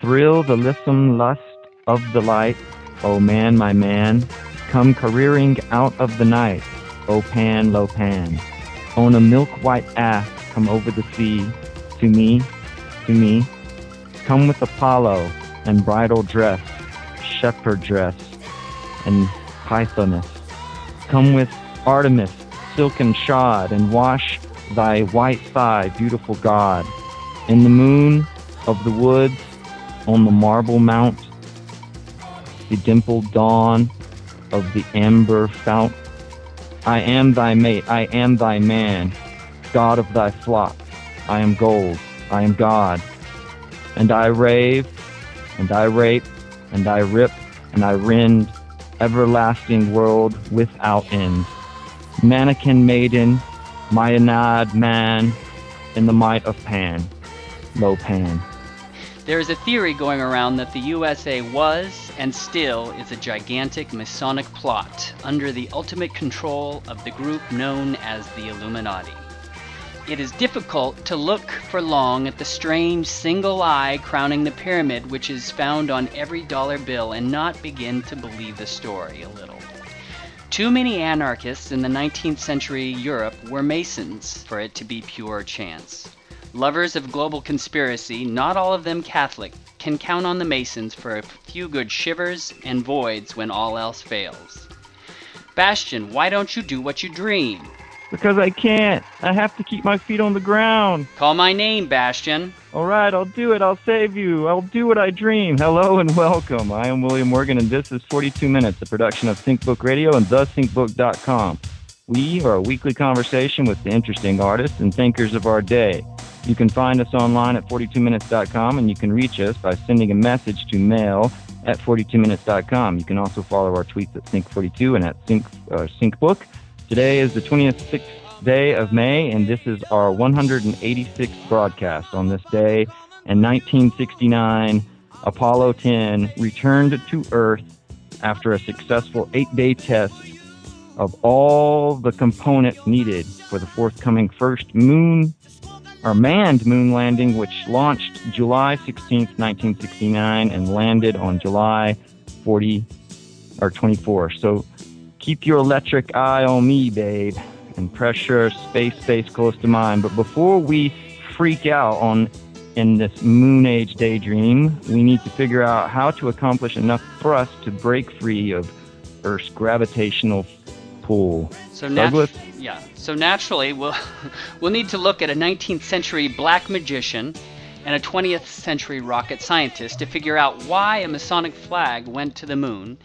Thrill the lissome lust of the light, O man, my man, come careering out of the night, O Pan, lo Pan. On a milk-white ass, come over the sea, to me, to me. Come with Apollo and bridal dress, shepherd dress, and pythoness. Come with Artemis, silken shod, and wash thy white thigh, beautiful God. In the moon of the woods, on the marble mount, the dimpled dawn of the amber fount. I am thy mate, I am thy man, God of thy flock. I am gold, I am God. And I rave, and I rape, and I rip, and I rend, everlasting world without end. Mannequin maiden, Maenad man, in the might of Pan, Lo Pan. There is a theory going around that the USA was and still is a gigantic Masonic plot under the ultimate control of the group known as the Illuminati. It is difficult to look for long at the strange single eye crowning the pyramid which is found on every dollar bill and not begin to believe the story a little. Too many anarchists in the 19th century Europe were Masons for it to be pure chance. Lovers of global conspiracy, not all of them Catholic, can count on the Masons for a few good shivers and voids when all else fails. Bastian, why don't you do what you dream? Because I can't. I have to keep my feet on the ground. Call my name, Bastian. All right, I'll do it. I'll save you. I'll do what I dream. Hello and welcome. I am William Morgan, and this is 42 Minutes, a production of SyncBook Radio and thesyncbook.com. We are a weekly conversation with the interesting artists and thinkers of our day. You can find us online at 42minutes.com, and you can reach us by sending a message to mail at 42minutes.com. You can also follow our tweets at Sync42 and at Sync, uh, SyncBook. Today is the 26th day of May, and this is our 186th broadcast. On this day in 1969, Apollo 10 returned to Earth after a successful eight day test of all the components needed for the forthcoming first moon or manned moon landing, which launched July 16th, 1969, and landed on July 40 or 24. So keep your electric eye on me, babe, and pressure space space close to mine. But before we freak out on in this moon age daydream, we need to figure out how to accomplish enough thrust to break free of Earth's gravitational pull. So Douglas? Yeah. So naturally, we'll we'll need to look at a 19th century black magician and a 20th century rocket scientist to figure out why a Masonic flag went to the moon,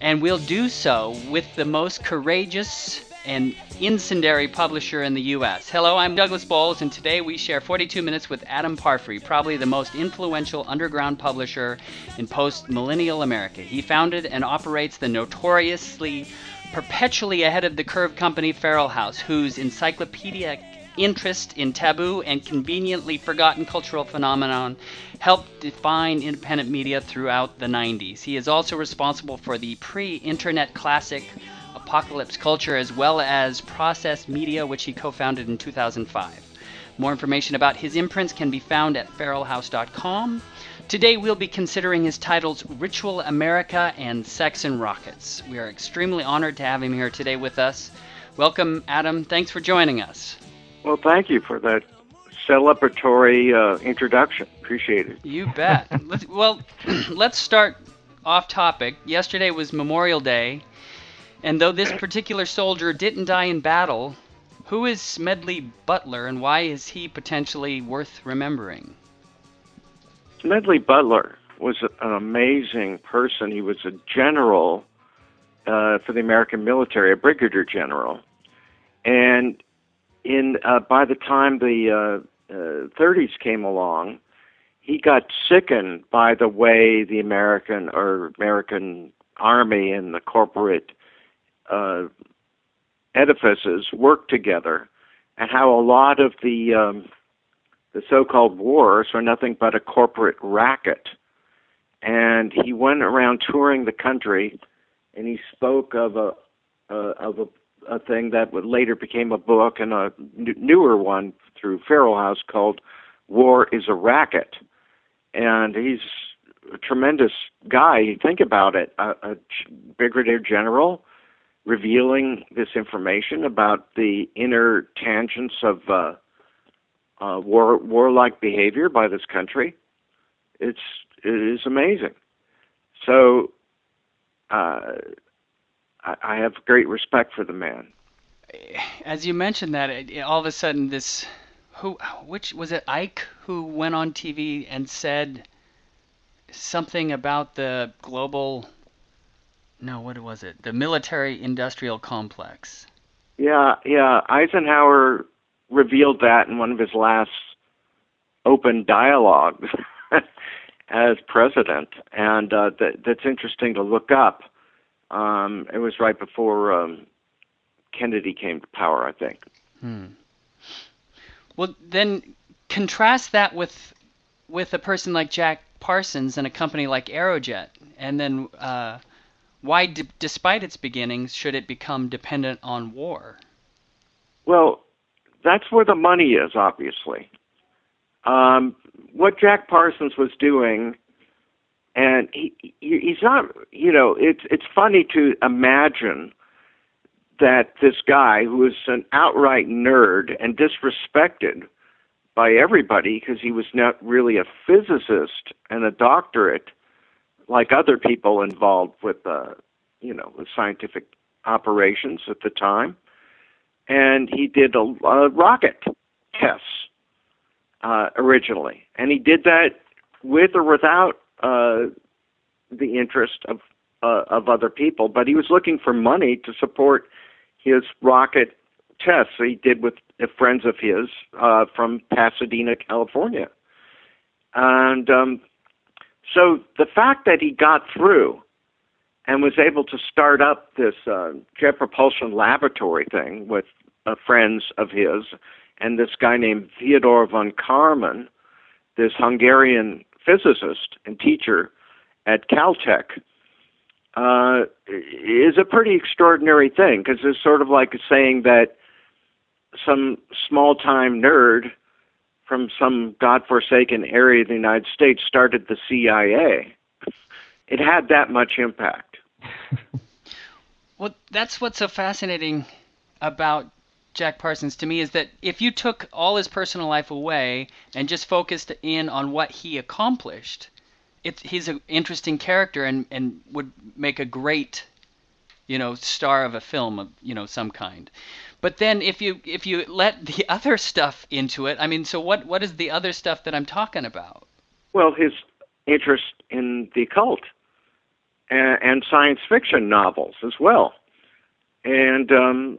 and we'll do so with the most courageous and incendiary publisher in the U.S. Hello, I'm Douglas Bowles, and today we share 42 minutes with Adam Parfrey, probably the most influential underground publisher in post millennial America. He founded and operates the notoriously perpetually ahead of the curve company Feral House, whose encyclopedic interest in taboo and conveniently forgotten cultural phenomenon helped define independent media throughout the 90s. He is also responsible for the pre-internet classic Apocalypse Culture as well as Process Media, which he co-founded in 2005. More information about his imprints can be found at feralhouse.com. Today we'll be considering his titles Ritual America and Sex and Rockets. We are extremely honored to have him here today with us. Welcome, Adam. Thanks for joining us. Well, thank you for that celebratory uh, introduction. Appreciate it. You bet. let's, well, let's start off topic. Yesterday was Memorial Day, and though this particular soldier didn't die in battle, who is Smedley Butler and why is he potentially worth remembering? Smedley Butler was an amazing person. He was a general uh, for the American military, a brigadier general, and in uh, by the time the uh, 30s came along, he got sickened by the way the American or American army and the corporate uh, edifices worked together, and how a lot of the um, the so-called wars are nothing but a corporate racket. And he went around touring the country, and he spoke of a uh, of a, a thing that would later became a book and a n- newer one through Feral House called "War is a Racket." And he's a tremendous guy. Think about it: a, a brigadier general revealing this information about the inner tangents of uh, uh, war warlike behavior by this country. It's it is amazing. So uh, I, I have great respect for the man. As you mentioned that, it, all of a sudden this who which was it Ike who went on TV and said something about the global no what was it the military industrial complex yeah yeah eisenhower revealed that in one of his last open dialogues as president and uh, that, that's interesting to look up um, it was right before um, kennedy came to power i think hmm. well then contrast that with with a person like jack Parsons and a company like Aerojet? And then uh, why, d- despite its beginnings, should it become dependent on war? Well, that's where the money is, obviously. Um, what Jack Parsons was doing, and he, he, he's not, you know, it's it's funny to imagine that this guy who is an outright nerd and disrespected by everybody because he was not really a physicist and a doctorate like other people involved with uh, you know with scientific operations at the time and he did a, a rocket tests uh, originally and he did that with or without uh, the interest of uh, of other people but he was looking for money to support his rocket tests he did with friends of his uh, from Pasadena, California. And um, so the fact that he got through and was able to start up this uh, jet propulsion laboratory thing with uh, friends of his and this guy named Theodore von Karman, this Hungarian physicist and teacher at Caltech, uh, is a pretty extraordinary thing because it's sort of like saying that some small time nerd from some godforsaken area of the United States started the CIA. It had that much impact. well, that's what's so fascinating about Jack Parsons to me is that if you took all his personal life away and just focused in on what he accomplished, it, he's an interesting character and, and would make a great, you know, star of a film of you know some kind. But then if you if you let the other stuff into it, I mean, so what what is the other stuff that I'm talking about? Well, his interest in the occult and, and science fiction novels as well, and um,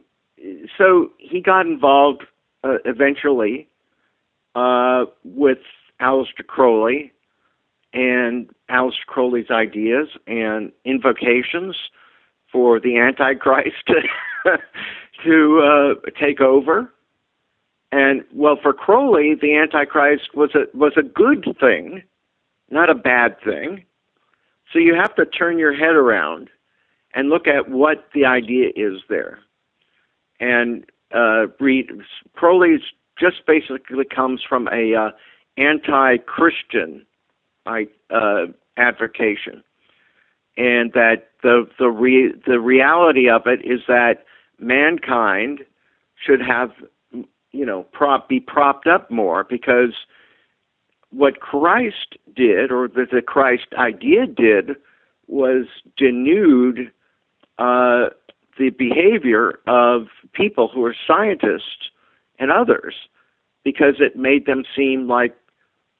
so he got involved uh, eventually uh, with Aleister Crowley and Aleister Crowley's ideas and invocations for the Antichrist to uh, take over. And well, for Crowley, the Antichrist was a was a good thing, not a bad thing. So you have to turn your head around and look at what the idea is there. And uh, read Crowley's just basically comes from a uh, anti-Christian uh, advocation, and that the the re- the reality of it is that mankind should have you know prop be propped up more because what Christ did or that the Christ idea did was denude uh, the behavior of people who are scientists and others because it made them seem like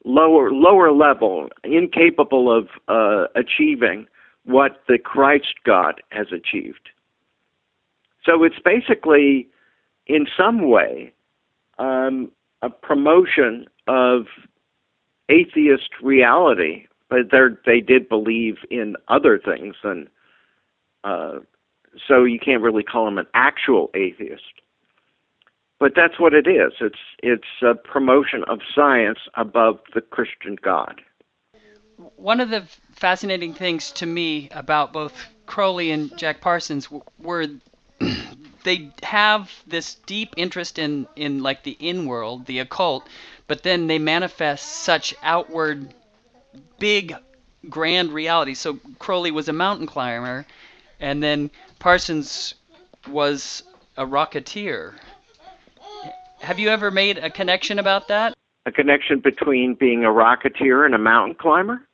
lower lower level, incapable of uh, achieving what the Christ God has achieved. So it's basically, in some way, um, a promotion of atheist reality, but they did believe in other things, and uh, so you can't really call them an actual atheist. But that's what it is. It's it's a promotion of science above the Christian God. One of the fascinating things to me about both Crowley and Jack Parsons were they have this deep interest in in like the in world, the occult, but then they manifest such outward big grand reality. So Crowley was a mountain climber, and then Parsons was a rocketeer. Have you ever made a connection about that? A connection between being a rocketeer and a mountain climber?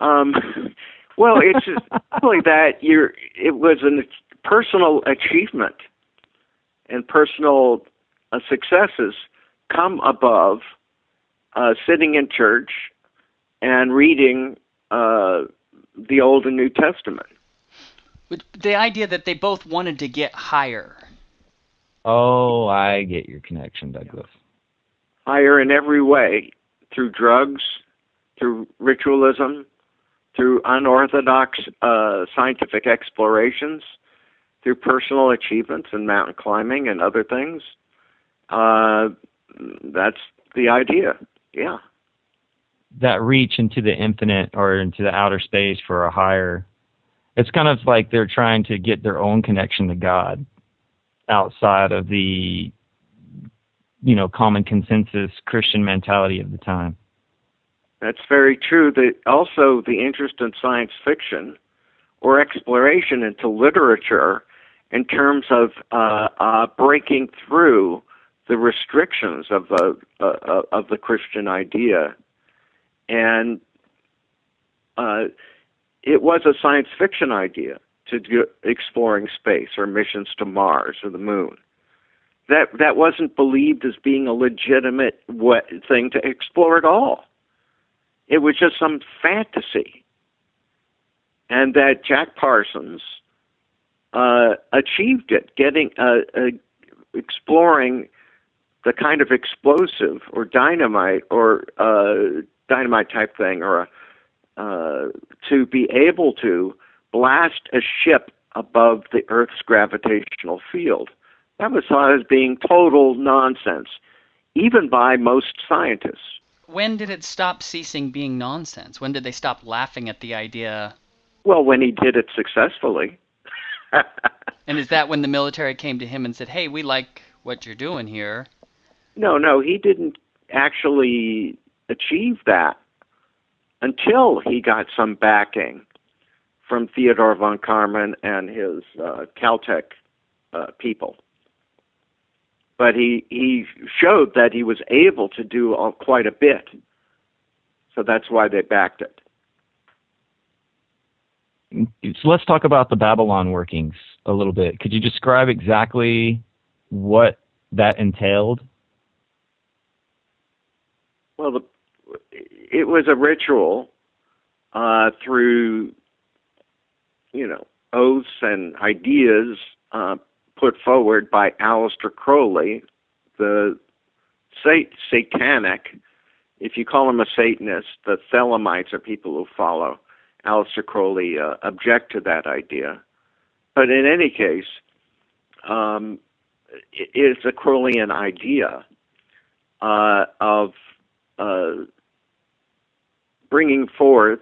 Um, well, it's really that you're. It was a personal achievement, and personal uh, successes come above uh, sitting in church and reading uh, the Old and New Testament. With The idea that they both wanted to get higher. Oh, I get your connection, Douglas. Higher in every way through drugs, through ritualism, through unorthodox uh, scientific explorations, through personal achievements in mountain climbing and other things. Uh, that's the idea. Yeah. That reach into the infinite or into the outer space for a higher. It's kind of like they're trying to get their own connection to God outside of the, you know, common consensus Christian mentality of the time. That's very true. That also the interest in science fiction or exploration into literature in terms of uh, uh, breaking through the restrictions of the uh, of the Christian idea, and uh, it was a science fiction idea to do exploring space or missions to Mars or the Moon. That that wasn't believed as being a legitimate what, thing to explore at all. It was just some fantasy, and that Jack Parsons uh, achieved it, getting uh, uh, exploring the kind of explosive or dynamite or uh, dynamite type thing, or a, uh, to be able to blast a ship above the Earth's gravitational field. That was thought as being total nonsense, even by most scientists. When did it stop ceasing being nonsense? When did they stop laughing at the idea? Well, when he did it successfully. And is that when the military came to him and said, "Hey, we like what you're doing here"? No, no, he didn't actually achieve that until he got some backing from Theodore von Karman and his uh, Caltech uh, people. But he he showed that he was able to do all, quite a bit, so that's why they backed it. So let's talk about the Babylon workings a little bit. Could you describe exactly what that entailed? Well, the, it was a ritual uh, through, you know, oaths and ideas uh, put forward by Aleister Crowley, the sat- satanic. If you call him a Satanist, the Thelemites are people who follow Aleister Crowley uh, object to that idea. But in any case, um, it's a Crowleyan idea uh, of uh, bringing forth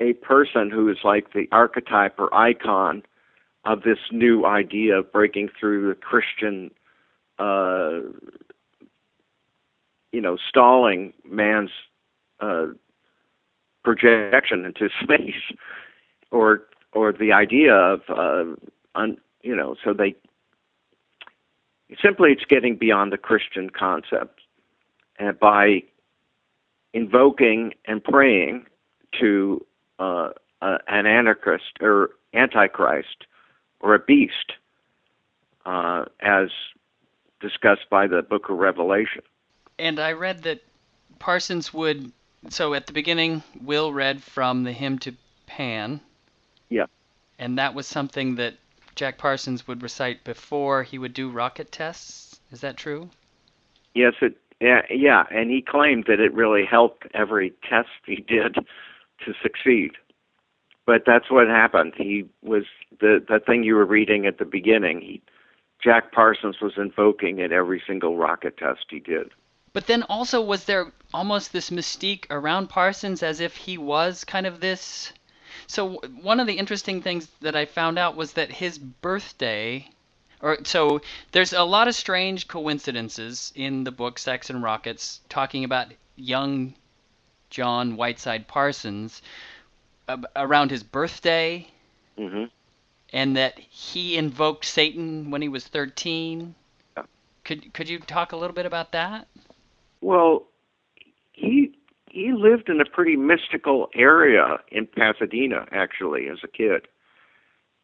a person who is like the archetype or icon of this new idea of breaking through the Christian, uh, you know, stalling man's uh, projection into space, or or the idea of, uh, un, you know, so they simply it's getting beyond the Christian concept and by invoking and praying to uh, uh, an anarchist or antichrist or a beast, uh, as discussed by the Book of Revelation. And I read that Parsons would. So at the beginning, Will read from the hymn to Pan. Yeah. And that was something that Jack Parsons would recite before he would do rocket tests. Is that true? Yes, it yeah, yeah, and he claimed that it really helped every test he did to succeed. But that's what happened. He was the the thing you were reading at the beginning. He, Jack Parsons was invoking at every single rocket test he did. But then also was there almost this mystique around Parsons as if he was kind of this so one of the interesting things that I found out was that his birthday or so there's a lot of strange coincidences in the book Sex and Rockets talking about young John Whiteside Parsons around his birthday, hmm and that he invoked Satan when he was 13. Could could you talk a little bit about that? Well, he he lived in a pretty mystical area in Pasadena, actually, as a kid,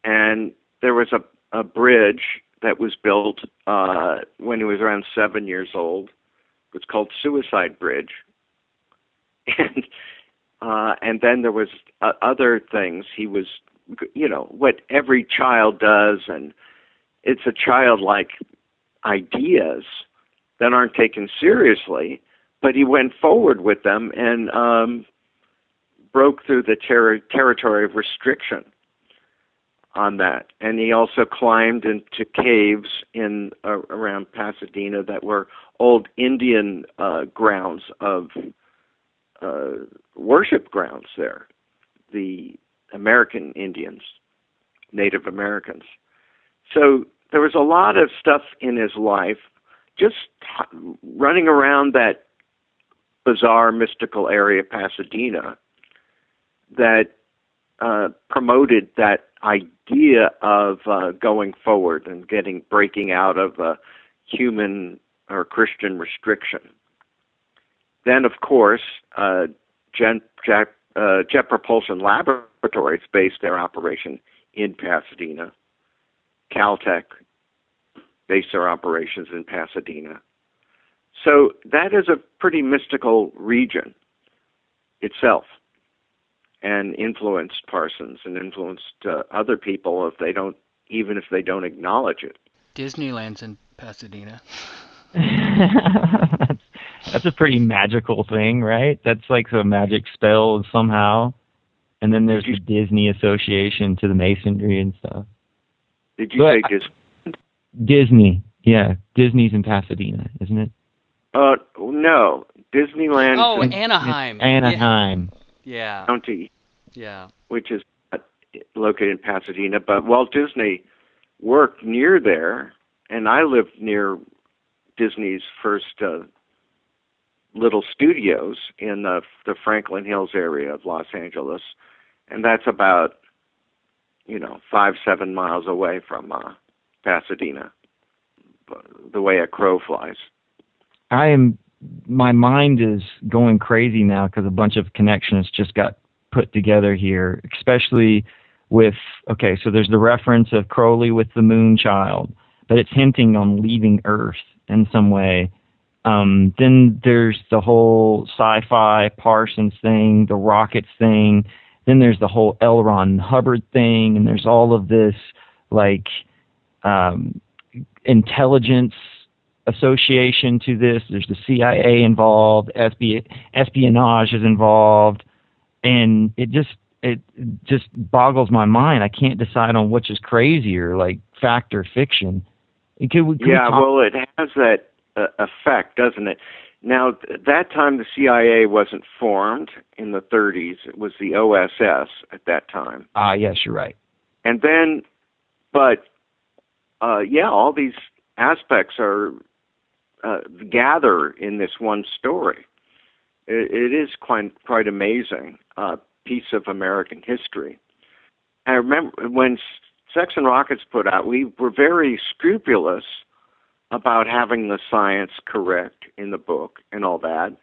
and there was a a bridge that was built uh, when he was around seven years old. It was called Suicide Bridge, and uh, and then there was uh, other things. He was, you know, what every child does, and it's a childlike ideas that aren't taken seriously. But he went forward with them and um, broke through the ter- territory of restriction on that. And he also climbed into caves in uh, around Pasadena that were old Indian uh, grounds of uh, worship grounds there, the American Indians, Native Americans. So there was a lot of stuff in his life just running around that bizarre mystical area, Pasadena, that uh, promoted that idea of uh, going forward and getting breaking out of uh, human or Christian restriction. Then, of course, uh, Gen, Jet, uh, Jet Propulsion Laboratories based their operation in Pasadena. Caltech based their operations in Pasadena. So that is a pretty mystical region itself and influenced Parsons and influenced uh, other people if they don't even if they don't acknowledge it. Disneyland's in Pasadena. that's, that's a pretty magical thing, right? That's like a magic spell somehow. And then there's the Disney association to the masonry and stuff. Did you say Disney? Disney, yeah, Disney's in Pasadena, isn't it? Uh, no, Disneyland. Oh, in Anaheim. Anaheim. Yeah. County, Yeah. which is located in Pasadena, but Walt Disney worked near there, and I lived near Disney's first uh, little studios in the, the Franklin Hills area of Los Angeles, and that's about you know five seven miles away from uh, Pasadena, the way a crow flies. I am. My mind is going crazy now because a bunch of connections just got put together here, especially with okay. So there's the reference of Crowley with the Moon Child, but it's hinting on leaving Earth in some way. Um, then there's the whole sci-fi Parsons thing, the rockets thing. Then there's the whole L. Ron Hubbard thing, and there's all of this like um, intelligence association to this. There's the CIA involved, espi- espionage is involved, and it just it just boggles my mind. I can't decide on which is crazier, like fact or fiction. Could we, could yeah, we well, it has that uh, effect, doesn't it? Now, th- that time the CIA wasn't formed in the 30s. It was the OSS at that time. ah, yes, you're right. And then, but, uh, yeah, all these aspects are uh, gather in this one story. It, it is quite quite amazing uh, piece of American history. I remember when Sex and Rockets put out, we were very scrupulous about having the science correct in the book and all that,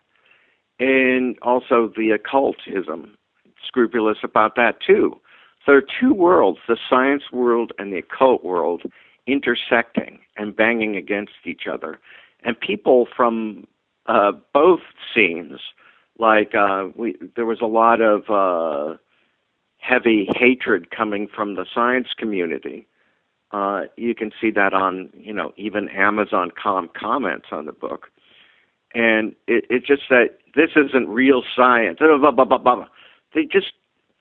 and also the occultism, scrupulous about that too. So there are two worlds, the science world and the occult world, intersecting and banging against each other. And people from uh, both scenes, like uh, we, there was a lot of uh, heavy hatred coming from the science community. Uh, you can see that on, you know, even Amazon com comments on the book, and it, it's just that this isn't real science. They just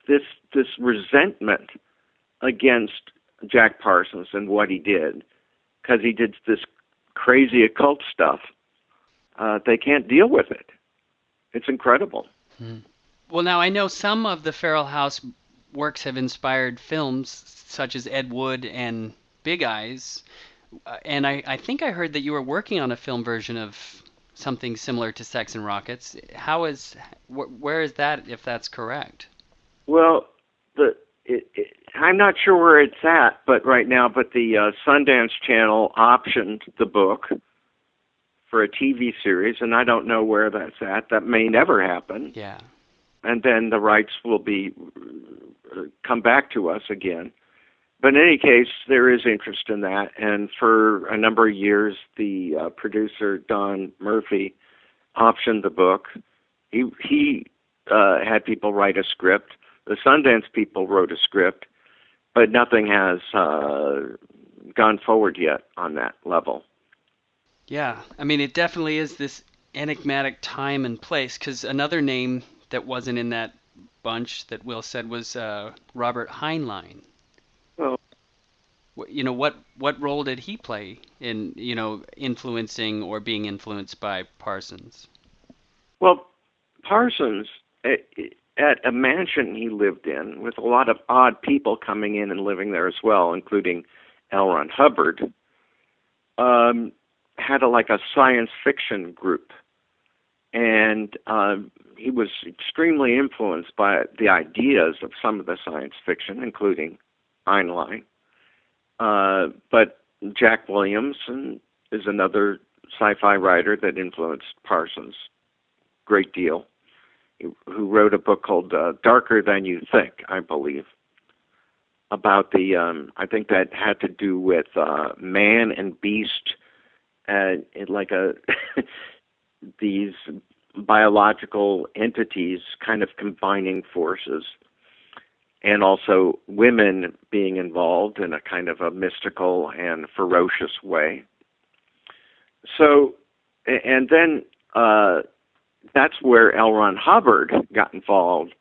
this this resentment against Jack Parsons and what he did, because he did this crazy occult stuff. Uh, they can't deal with it. It's incredible. Well, now I know some of the Feral House works have inspired films such as Ed Wood and Big Eyes, uh, and I, I think I heard that you were working on a film version of something similar to Sex and Rockets. How is wh- where is that if that's correct? Well, the it, it, I'm not sure where it's at, but right now, but the uh, Sundance Channel optioned the book for a TV series, and I don't know where that's at. That may never happen. Yeah. And then the rights will be uh, come back to us again. But in any case, there is interest in that, and for a number of years, the uh, producer Don Murphy optioned the book. He he uh, had people write a script. The Sundance people wrote a script, but nothing has uh, gone forward yet on that level. Yeah, I mean, it definitely is this enigmatic time and place. Because another name that wasn't in that bunch that Will said was uh, Robert Heinlein. Well, you know what what role did he play in you know influencing or being influenced by Parsons? Well, Parsons at, at a mansion he lived in with a lot of odd people coming in and living there as well, including L. Ron Hubbard. Um, had a like a science fiction group, and uh, he was extremely influenced by the ideas of some of the science fiction, including Heinlein. Uh, but Jack Williamson is another sci-fi writer that influenced Parsons great deal. Who wrote a book called uh, Darker Than You Think, I believe, about the um, I think that had to do with uh, man and beast uh, like a these biological entities kind of combining forces and also women being involved in a kind of a mystical and ferocious way. So and then uh, that's where L. Ron Hubbard got involved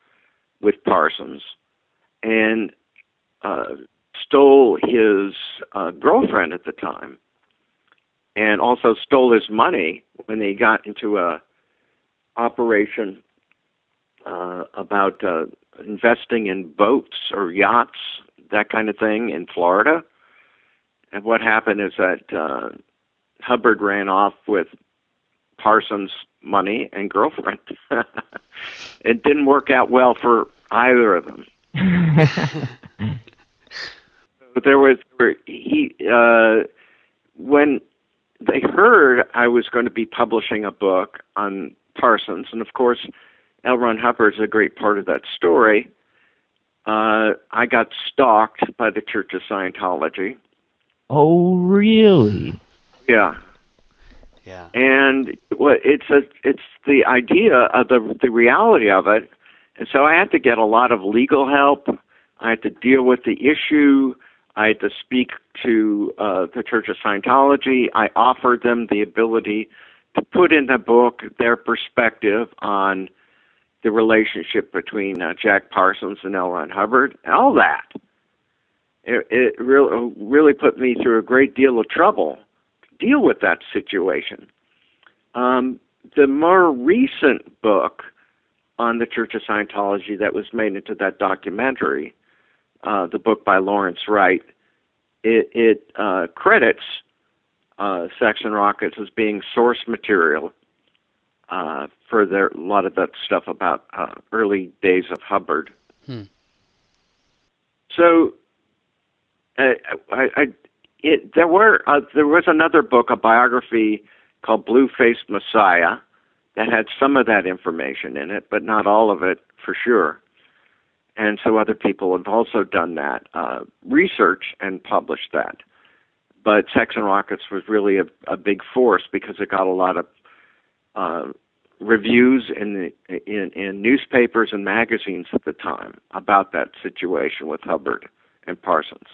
with Parsons and uh, stole his uh, girlfriend at the time and also stole his money when they got into a operation uh, about uh, investing in boats or yachts, that kind of thing in Florida. And what happened is that uh, Hubbard ran off with Parsons' money and girlfriend. it didn't work out well for either of them. but there was he uh, when they heard I was going to be publishing a book on Parsons, and of course, L. Ron Hubbard is a great part of that story. Uh, I got stalked by the Church of Scientology. Oh, really? Yeah. Yeah. And it's a it's the idea of the the reality of it, and so I had to get a lot of legal help. I had to deal with the issue. I had to speak to uh, the Church of Scientology. I offered them the ability to put in the book their perspective on the relationship between uh, Jack Parsons and L. Ron Hubbard, and all that. It, it really, really put me through a great deal of trouble deal with that situation. Um, the more recent book on the Church of Scientology that was made into that documentary uh, the book by Lawrence Wright, it, it uh, credits uh, Sex and Rockets as being source material uh, for their, a lot of that stuff about uh, early days of Hubbard. Hmm. So, I, I, it, there were uh, there was another book, a biography called Blue Faced Messiah, that had some of that information in it, but not all of it for sure and so other people have also done that uh, research and published that. But Sex and Rockets was really a, a big force because it got a lot of uh, reviews in, the, in in newspapers and magazines at the time about that situation with Hubbard and Parsons.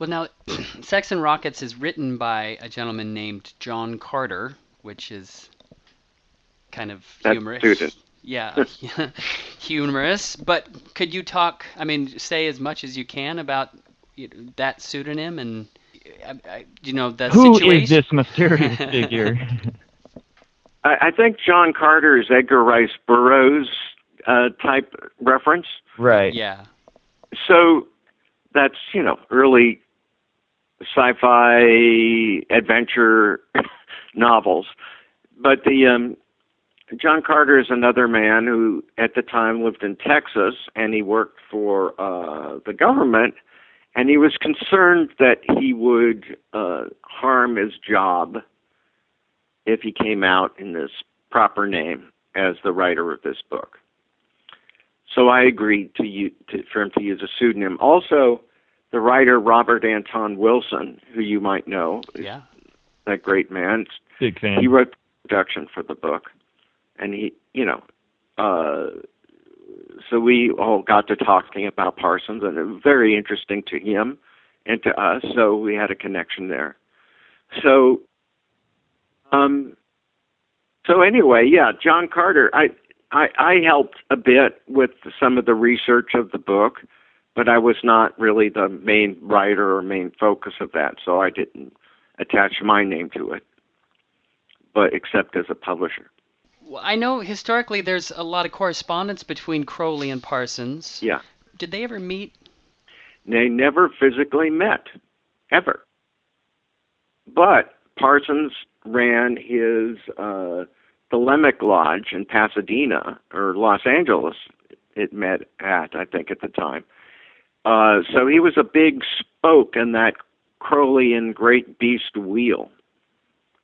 Well, now, Sex and Rockets is written by a gentleman named John Carter, which is kind of That's humorous. Student yeah, humorous. But could you talk? I mean, say as much as you can about you know, that pseudonym and you know the Who situation. is this mysterious figure? I, I think John Carter is Edgar Rice Burroughs uh, type reference. Right. Yeah. So that's you know early sci-fi adventure novels but the um, John Carter is another man who, at the time, lived in Texas, and he worked for uh, the government, and he was concerned that he would uh, harm his job if he came out in this proper name as the writer of this book. So I agreed to, use, to for him to use a pseudonym. Also, the writer Robert Anton Wilson, who you might know, yeah, that great man. Big fan. He wrote the production for the book, and he, you know, uh, so we all got to talking about Parsons, and it was very interesting to him and to us. So we had a connection there. So, um, so anyway, yeah, John Carter. I I, I helped a bit with some of the research of the book, but I was not really the main writer or main focus of that, so I didn't attach my name to it, but except as a publisher. Well, I know historically there's a lot of correspondence between Crowley and Parsons. Yeah. Did they ever meet? They never physically met, ever. But Parsons ran his uh, Thelemic Lodge in Pasadena or Los Angeles. It met at, I think, at the time. Uh, so he was a big spoke in that Crowleyan great beast wheel,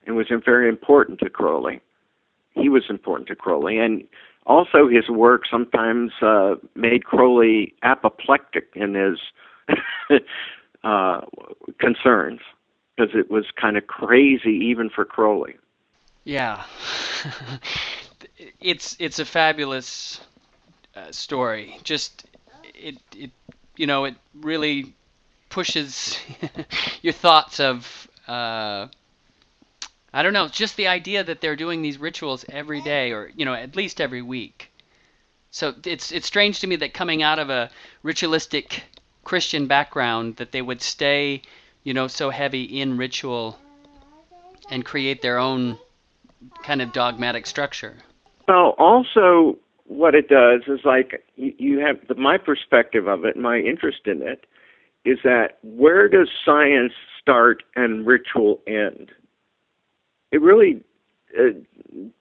and was very important to Crowley. He was important to Crowley, and also his work sometimes uh, made Crowley apoplectic in his uh, concerns because it was kind of crazy even for Crowley. Yeah, it's it's a fabulous uh, story. Just it it you know it really pushes your thoughts of uh, I don't know, just the idea that they're doing these rituals every day or you know at least every week. So it's it's strange to me that coming out of a ritualistic Christian background that they would stay, you know, so heavy in ritual and create their own kind of dogmatic structure. Well, also what it does is like you, have the, my perspective of it, my interest in it is that where does science start and ritual end? It really uh,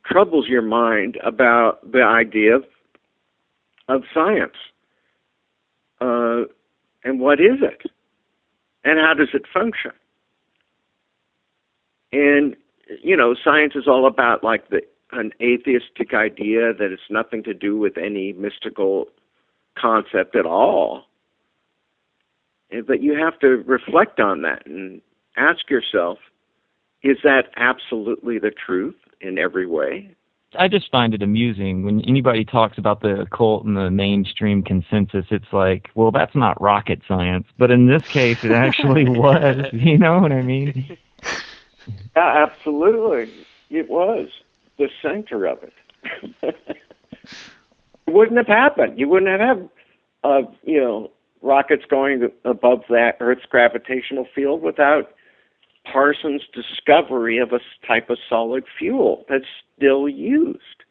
troubles your mind about the idea of, of science. Uh, and what is it? And how does it function? And you know, science is all about like the an atheistic idea that it's nothing to do with any mystical concept at all. Eh, but you have to reflect on that and ask yourself, is that absolutely the truth in every way? I just find it amusing when anybody talks about the occult and the mainstream consensus. It's like, well, that's not rocket science, but in this case, it actually was. You know what I mean? Yeah, absolutely. It was the center of it. it wouldn't have happened. You wouldn't have had, uh, you know, rockets going above that Earth's gravitational field without Parsons' discovery of a type of solid fuel that's still used.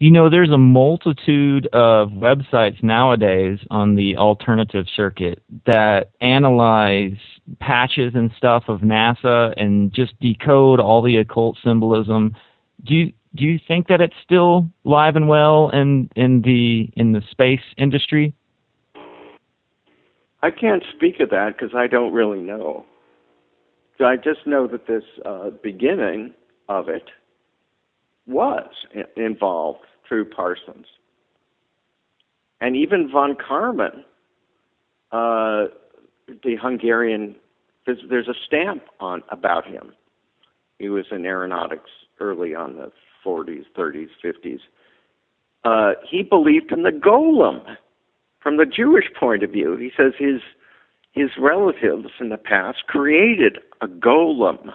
You know, there's a multitude of websites nowadays on the alternative circuit that analyze patches and stuff of NASA and just decode all the occult symbolism. Do you do you think that it's still live and well in in the in the space industry? I can't speak of that because I don't really know. I just know that this uh, beginning of it was involved through Parsons. And even von Karman, uh, the Hungarian, there's, there's, a stamp on about him. He was in aeronautics early on the 40s, 30s, 50s. Uh, he believed in the golem from the Jewish point of view. He says his his relatives in the past created a golem.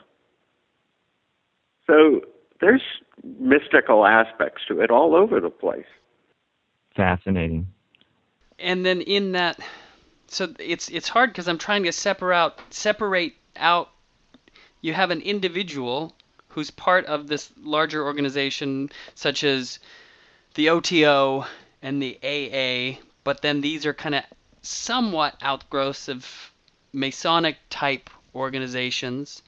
So there's mystical aspects to it all over the place. Fascinating. And then in that, so it's it's hard because I'm trying to separate out separate out. You have an individual who's part of this larger organization, such as the OTO and the AA, but then these are kind of somewhat outgrowths of Masonic type organizations.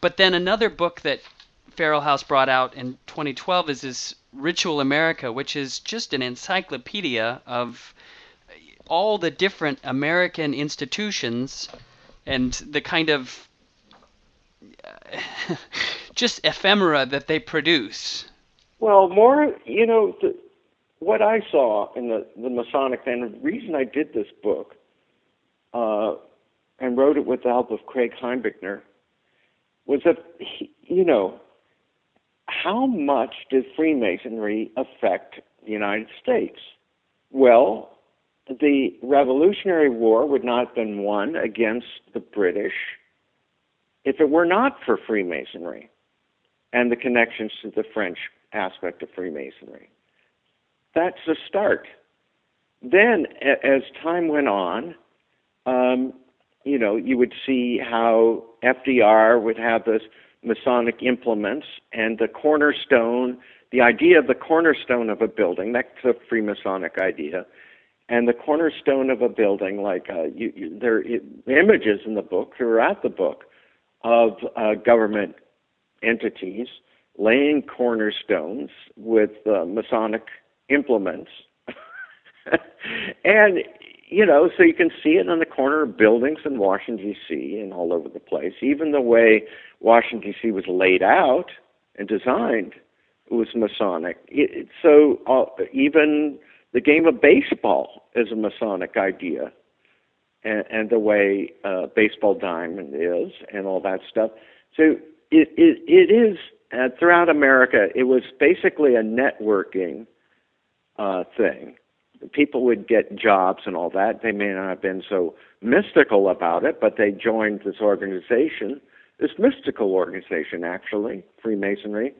But then another book that Feral House brought out in 2012 is this Ritual America, which is just an encyclopedia of all the different American institutions and the kind of just ephemera that they produce. Well, more, you know, the, what I saw in the, the Masonic, and the reason I did this book uh, and wrote it with the help of Craig Heimbichner was that, he, you know, how much did Freemasonry affect the United States? Well, the Revolutionary War would not have been won against the British if it were not for Freemasonry and the connections to the French aspect of Freemasonry. That's the start. Then, as time went on, um, you know, you would see how FDR would have this Masonic implements and the cornerstone, the idea of the cornerstone of a building, that's a Freemasonic idea, and the cornerstone of a building, like uh, you, you, there are images in the book throughout the book of uh, government entities laying cornerstones with uh, Masonic implements. and, you know, so you can see it on the corner of buildings in Washington, D.C. and all over the place. Even the way Washington, D.C. was laid out and designed was Masonic. It, so uh, even the game of baseball is a Masonic idea. And, and the way uh, baseball diamond is, and all that stuff. So it, it, it is uh, throughout America, it was basically a networking uh, thing. People would get jobs and all that. They may not have been so mystical about it, but they joined this organization, this mystical organization, actually, Freemasonry,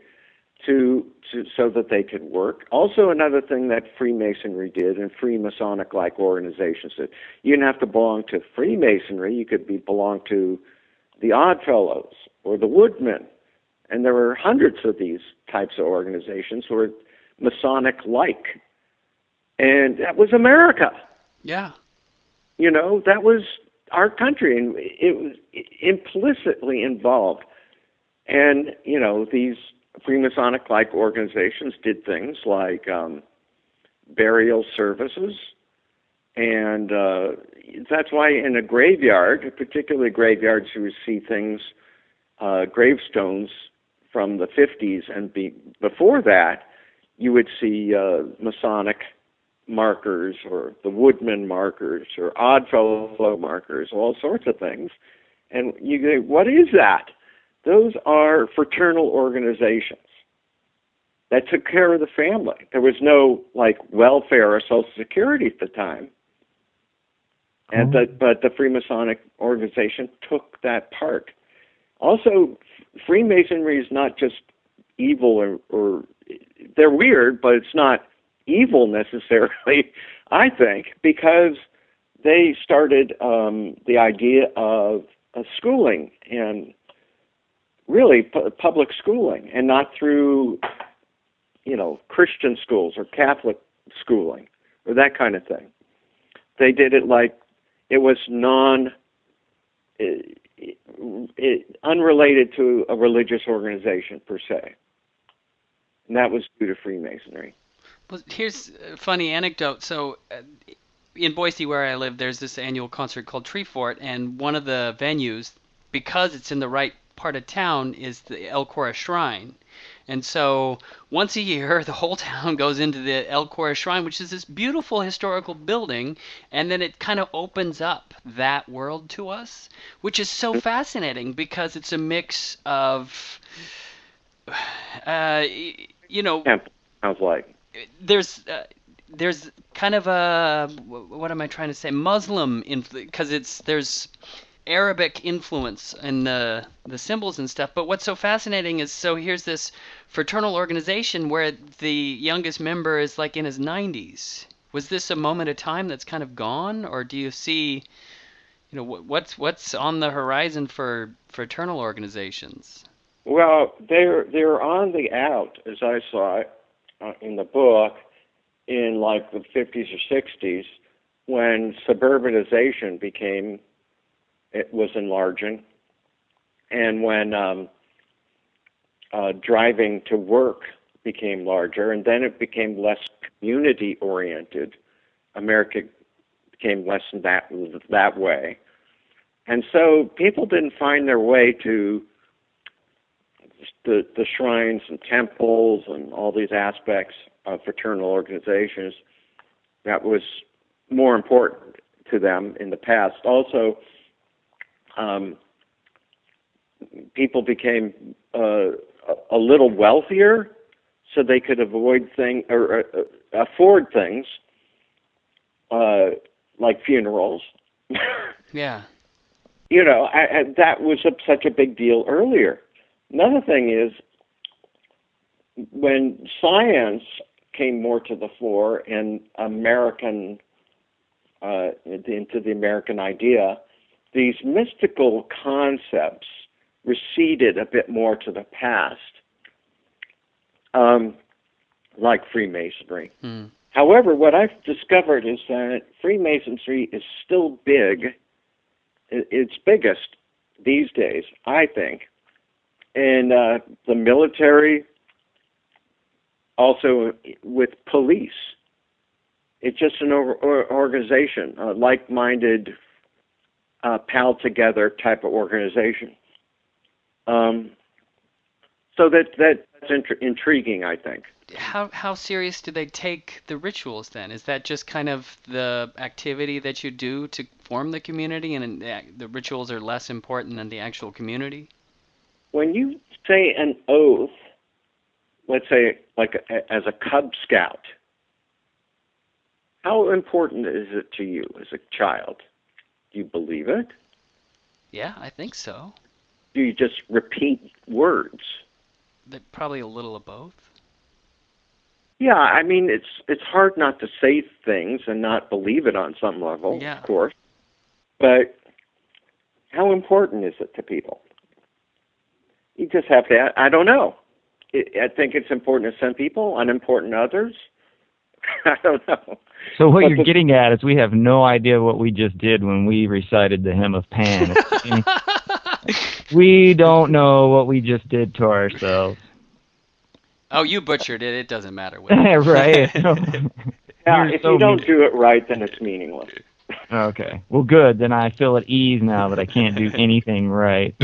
to, to so that they could work. Also, another thing that Freemasonry did and Freemasonic-like organizations did, you didn't have to belong to Freemasonry. You could be belong to the Odd Fellows or the Woodmen and there were hundreds of these types of organizations who were Masonic like. And that was America. Yeah. You know, that was our country, and it was implicitly involved. And, you know, these Freemasonic like organizations did things like um, burial services. And uh, that's why in a graveyard, particularly graveyards, you would see things, uh, gravestones from the 50s and be, before that, you would see uh, Masonic markers or the Woodman markers or odd Oddfellow markers, all sorts of things. And you go, what is that? Those are fraternal organizations that took care of the family. There was no like welfare or social security at the time. And oh. the, but the Freemasonic organization took that part. Also, Freemasonry is not just evil or, or they're weird, but it's not evil necessarily, I think, because they started um, the idea of, of schooling and really pu- public schooling and not through, you know, Christian schools or Catholic schooling or that kind of thing. They did it like it was non it, unrelated to a religious organization per se. And that was due to Freemasonry. Well, here's a funny anecdote. So, uh, in Boise, where I live, there's this annual concert called Treefort, and one of the venues, because it's in the right part of town, is the El Korah Shrine. And so once a year, the whole town goes into the El Korah Shrine, which is this beautiful historical building, and then it kind of opens up that world to us, which is so fascinating because it's a mix of, uh, you know, sounds like there's. Uh, there's kind of a what am I trying to say Muslim because it's there's Arabic influence in the the symbols and stuff. But what's so fascinating is so here's this fraternal organization where the youngest member is like in his 90s. Was this a moment of time that's kind of gone, or do you see, you know, what's what's on the horizon for fraternal organizations? Well, they're they're on the out, as I saw it uh, in the book, in like the 50s or 60s, when suburbanization became it was enlarging, and when um, uh, driving to work became larger, and then it became less community oriented. America became less that that way, and so people didn't find their way to the the shrines and temples and all these aspects of fraternal organizations. That was more important to them in the past. Also, um, people became uh, a little wealthier, so they could avoid things or uh, afford things uh, like funerals. yeah. You know, I, I, that was a, such a big deal earlier. Another thing is when science came more to the fore and American uh, into the American idea, these mystical concepts receded a bit more to the past, um, like Freemasonry. Mm. However, what I've discovered is that Freemasonry is still big. It's biggest these days, I think. And uh, the military, also with police. It's just an or- or- organization, a like-minded, uh, pal together type of organization. Um, so that that's int- intriguing, I think. How how serious do they take the rituals then? Is that just kind of the activity that you do to form the community, and the rituals are less important than the actual community? When you say an oath, let's say like a, as a Cub Scout, how important is it to you as a child? Do you believe it? Yeah, I think so. Do you just repeat words? Probably a little of both. Yeah, I mean it's it's hard not to say things and not believe it on some level, yeah. of course. But how important is it to people? You just have to. I don't know. I think it's important to some people, unimportant to others. I don't know. So what but you're the, getting at is we have no idea what we just did when we recited the hymn of Pan. we don't know what we just did to ourselves. Oh, you butchered it. It doesn't matter. right. yeah, if so you don't mean- do it right, then it's meaningless. Okay. Well, good. Then I feel at ease now that I can't do anything right.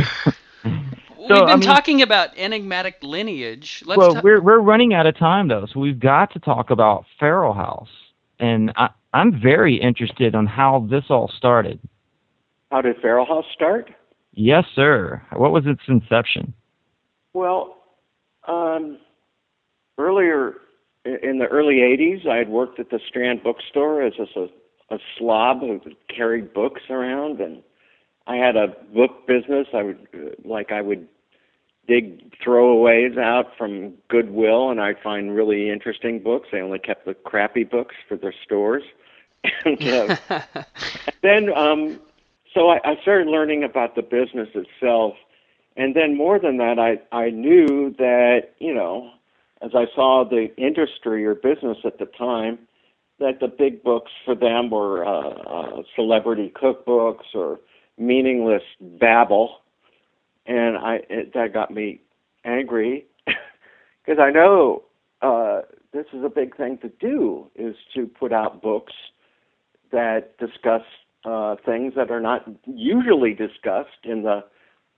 So, we've been I mean, talking about enigmatic lineage. Let's well, ta- we're we're running out of time though, so we've got to talk about Feral House, and I, I'm very interested on how this all started. How did Feral House start? Yes, sir. What was its inception? Well, um, earlier in the early '80s, I had worked at the Strand Bookstore as a, a slob who carried books around and I had a book business. I would like I would dig throwaways out from Goodwill, and I'd find really interesting books. They only kept the crappy books for their stores. and, uh, then, um, so I, I started learning about the business itself, and then more than that, I I knew that you know, as I saw the industry or business at the time, that the big books for them were uh, uh, celebrity cookbooks or meaningless babble, and I it, that got me angry because I know uh, this is a big thing to do is to put out books that discuss uh, things that are not usually discussed in the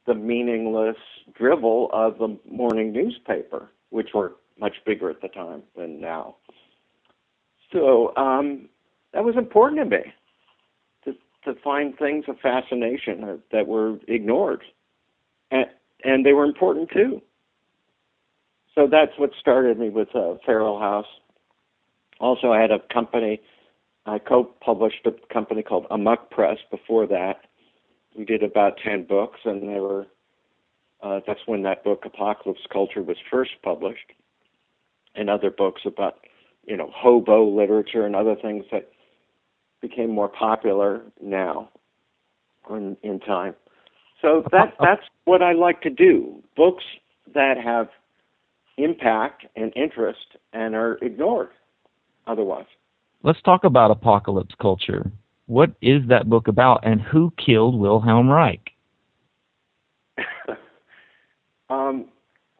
the meaningless drivel of the morning newspaper, which were much bigger at the time than now. So um, that was important to me to find things of fascination that were ignored, and and they were important too. So that's what started me with uh, Feral House. Also, I had a company. I co-published a company called Amok Press. Before that, we did about ten books, and they were. Uh, that's when that book Apocalypse Culture was first published, and other books about, you know, hobo literature and other things that became more popular now in, in time. So that that's what I like to do. Books that have impact and interest and are ignored otherwise. Let's talk about apocalypse culture. What is that book about and who killed Wilhelm Reich? um,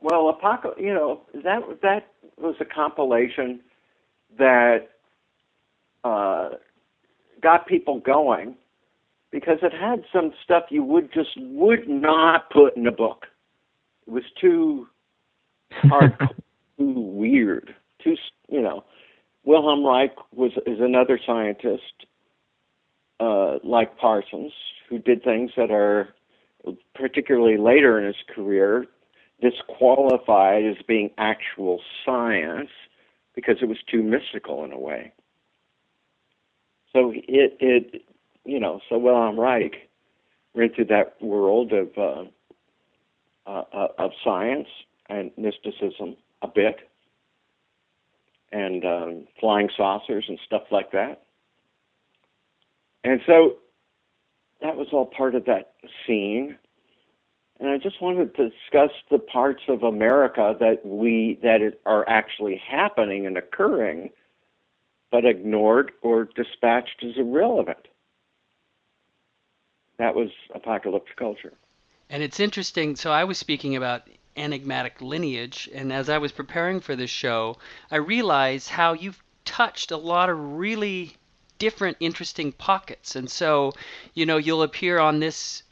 well, Apocalypse, you know, that that was a compilation that uh, got people going because it had some stuff you would just would not put in a book. It was too hard, too weird, too you know. Wilhelm Reich was is another scientist uh, like Parsons who did things that are particularly later in his career disqualified as being actual science because it was too mystical in a way. So it it you know so Wilhelm Reich into that world of uh, uh, uh, of science and mysticism a bit, and um, flying saucers and stuff like that. And so that was all part of that scene. And I just wanted to discuss the parts of America that we that are actually happening and occurring, but ignored or dispatched as irrelevant. That was apocalypse culture. And it's interesting. So I was speaking about enigmatic lineage, and as I was preparing for this show, I realized how you've touched a lot of really different interesting pockets. And so, you know, you'll appear on this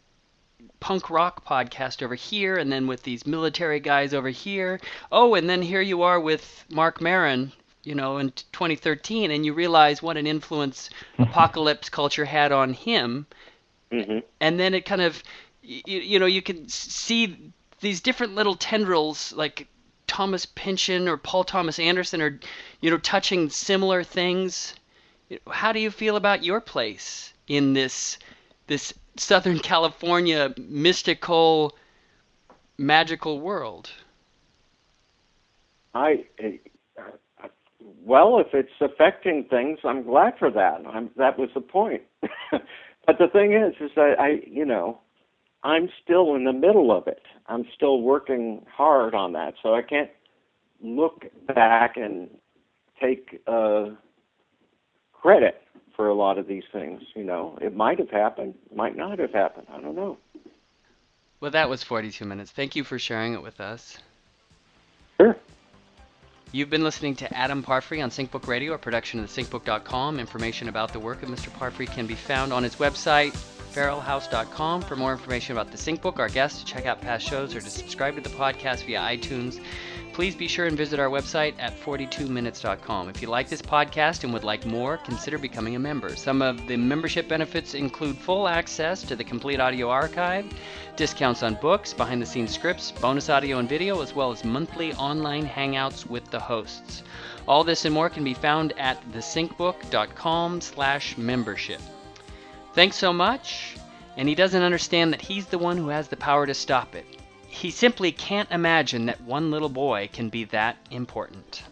punk rock podcast over here, and then with these military guys over here. Oh, and then here you are with Marc Maron, you know, in 2013, and you realize what an influence apocalypse culture had on him. Mm-hmm. And then it kind of, you, you know, you can see these different little tendrils, like Thomas Pynchon or Paul Thomas Anderson, are, you know, touching similar things. How do you feel about your place in this this Southern California mystical, magical world? I, well, if it's affecting things, I'm glad for that. I'm, that was the point. but the thing is, is that I, you know, I'm still in the middle of it. I'm still working hard on that, so I can't look back and take uh, credit for a lot of these things. You know, it might have happened, might not have happened. I don't know. Well, that was 42 minutes. Thank you for sharing it with us. You've been listening to Adam Parfrey on SyncBook Radio, a production of thesyncbook.com. Information about the work of Mr. Parfrey can be found on his website, feralhouse.com. For more information about the SyncBook, our guests, to check out past shows, or to subscribe to the podcast via iTunes, Please be sure and visit our website at 42minutes.com. If you like this podcast and would like more, consider becoming a member. Some of the membership benefits include full access to the complete audio archive, discounts on books, behind the scenes scripts, bonus audio and video, as well as monthly online hangouts with the hosts. All this and more can be found at thesyncbook.com slash membership. Thanks so much, and he doesn't understand that he's the one who has the power to stop it. He simply can't imagine that one little boy can be that important.